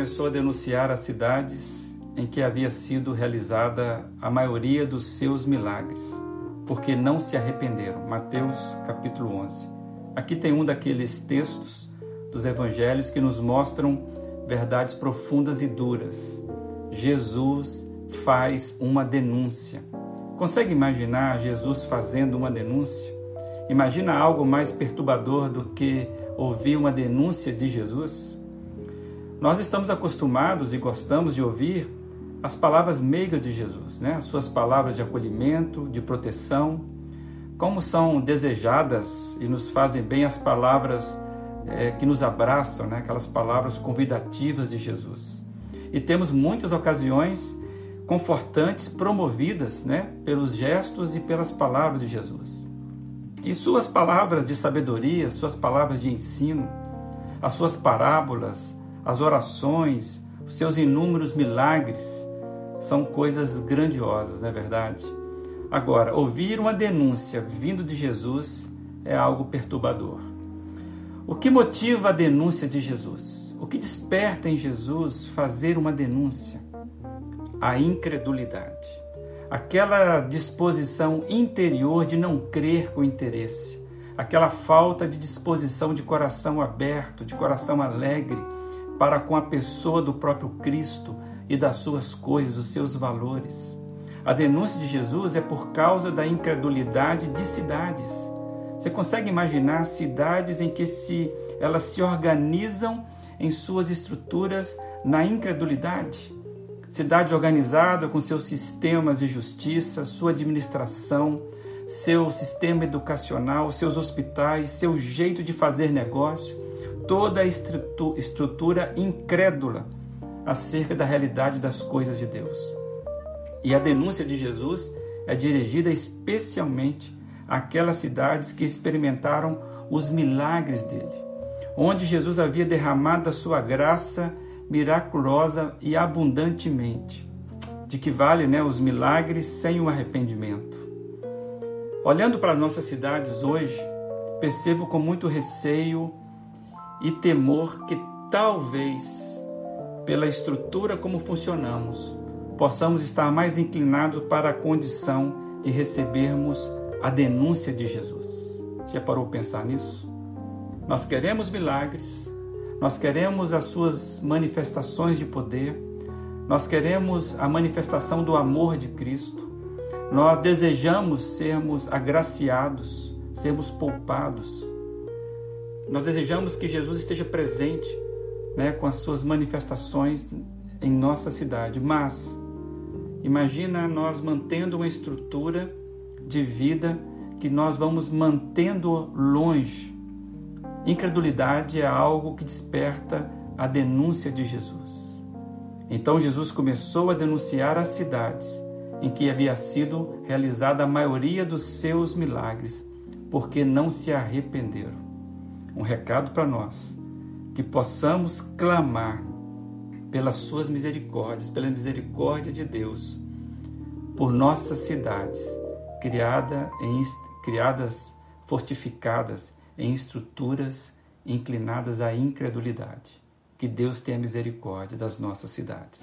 Começou a denunciar as cidades em que havia sido realizada a maioria dos seus milagres, porque não se arrependeram. Mateus capítulo 11. Aqui tem um daqueles textos dos evangelhos que nos mostram verdades profundas e duras. Jesus faz uma denúncia. Consegue imaginar Jesus fazendo uma denúncia? Imagina algo mais perturbador do que ouvir uma denúncia de Jesus? Nós estamos acostumados e gostamos de ouvir as palavras meigas de Jesus, né? As suas palavras de acolhimento, de proteção, como são desejadas e nos fazem bem as palavras é, que nos abraçam, né? Aquelas palavras convidativas de Jesus. E temos muitas ocasiões confortantes promovidas, né? Pelos gestos e pelas palavras de Jesus. E suas palavras de sabedoria, suas palavras de ensino, as suas parábolas, as orações, os seus inúmeros milagres são coisas grandiosas, não é verdade? Agora, ouvir uma denúncia vindo de Jesus é algo perturbador. O que motiva a denúncia de Jesus? O que desperta em Jesus fazer uma denúncia? A incredulidade. Aquela disposição interior de não crer com interesse, aquela falta de disposição de coração aberto, de coração alegre para com a pessoa do próprio Cristo e das suas coisas, dos seus valores. A denúncia de Jesus é por causa da incredulidade de cidades. Você consegue imaginar cidades em que se elas se organizam em suas estruturas na incredulidade? Cidade organizada com seus sistemas de justiça, sua administração, seu sistema educacional, seus hospitais, seu jeito de fazer negócio toda a estrutura incrédula acerca da realidade das coisas de Deus. E a denúncia de Jesus é dirigida especialmente àquelas cidades que experimentaram os milagres dele, onde Jesus havia derramado a sua graça miraculosa e abundantemente. De que vale né, os milagres sem o arrependimento? Olhando para nossas cidades hoje, percebo com muito receio e temor que talvez, pela estrutura como funcionamos, possamos estar mais inclinados para a condição de recebermos a denúncia de Jesus. Já parou pensar nisso? Nós queremos milagres, nós queremos as suas manifestações de poder, nós queremos a manifestação do amor de Cristo, nós desejamos sermos agraciados, sermos poupados, nós desejamos que Jesus esteja presente né, com as suas manifestações em nossa cidade, mas imagina nós mantendo uma estrutura de vida que nós vamos mantendo longe. Incredulidade é algo que desperta a denúncia de Jesus. Então Jesus começou a denunciar as cidades em que havia sido realizada a maioria dos seus milagres, porque não se arrependeram um recado para nós, que possamos clamar pelas suas misericórdias, pela misericórdia de Deus, por nossas cidades, criada em, criadas, fortificadas em estruturas inclinadas à incredulidade. Que Deus tenha misericórdia das nossas cidades.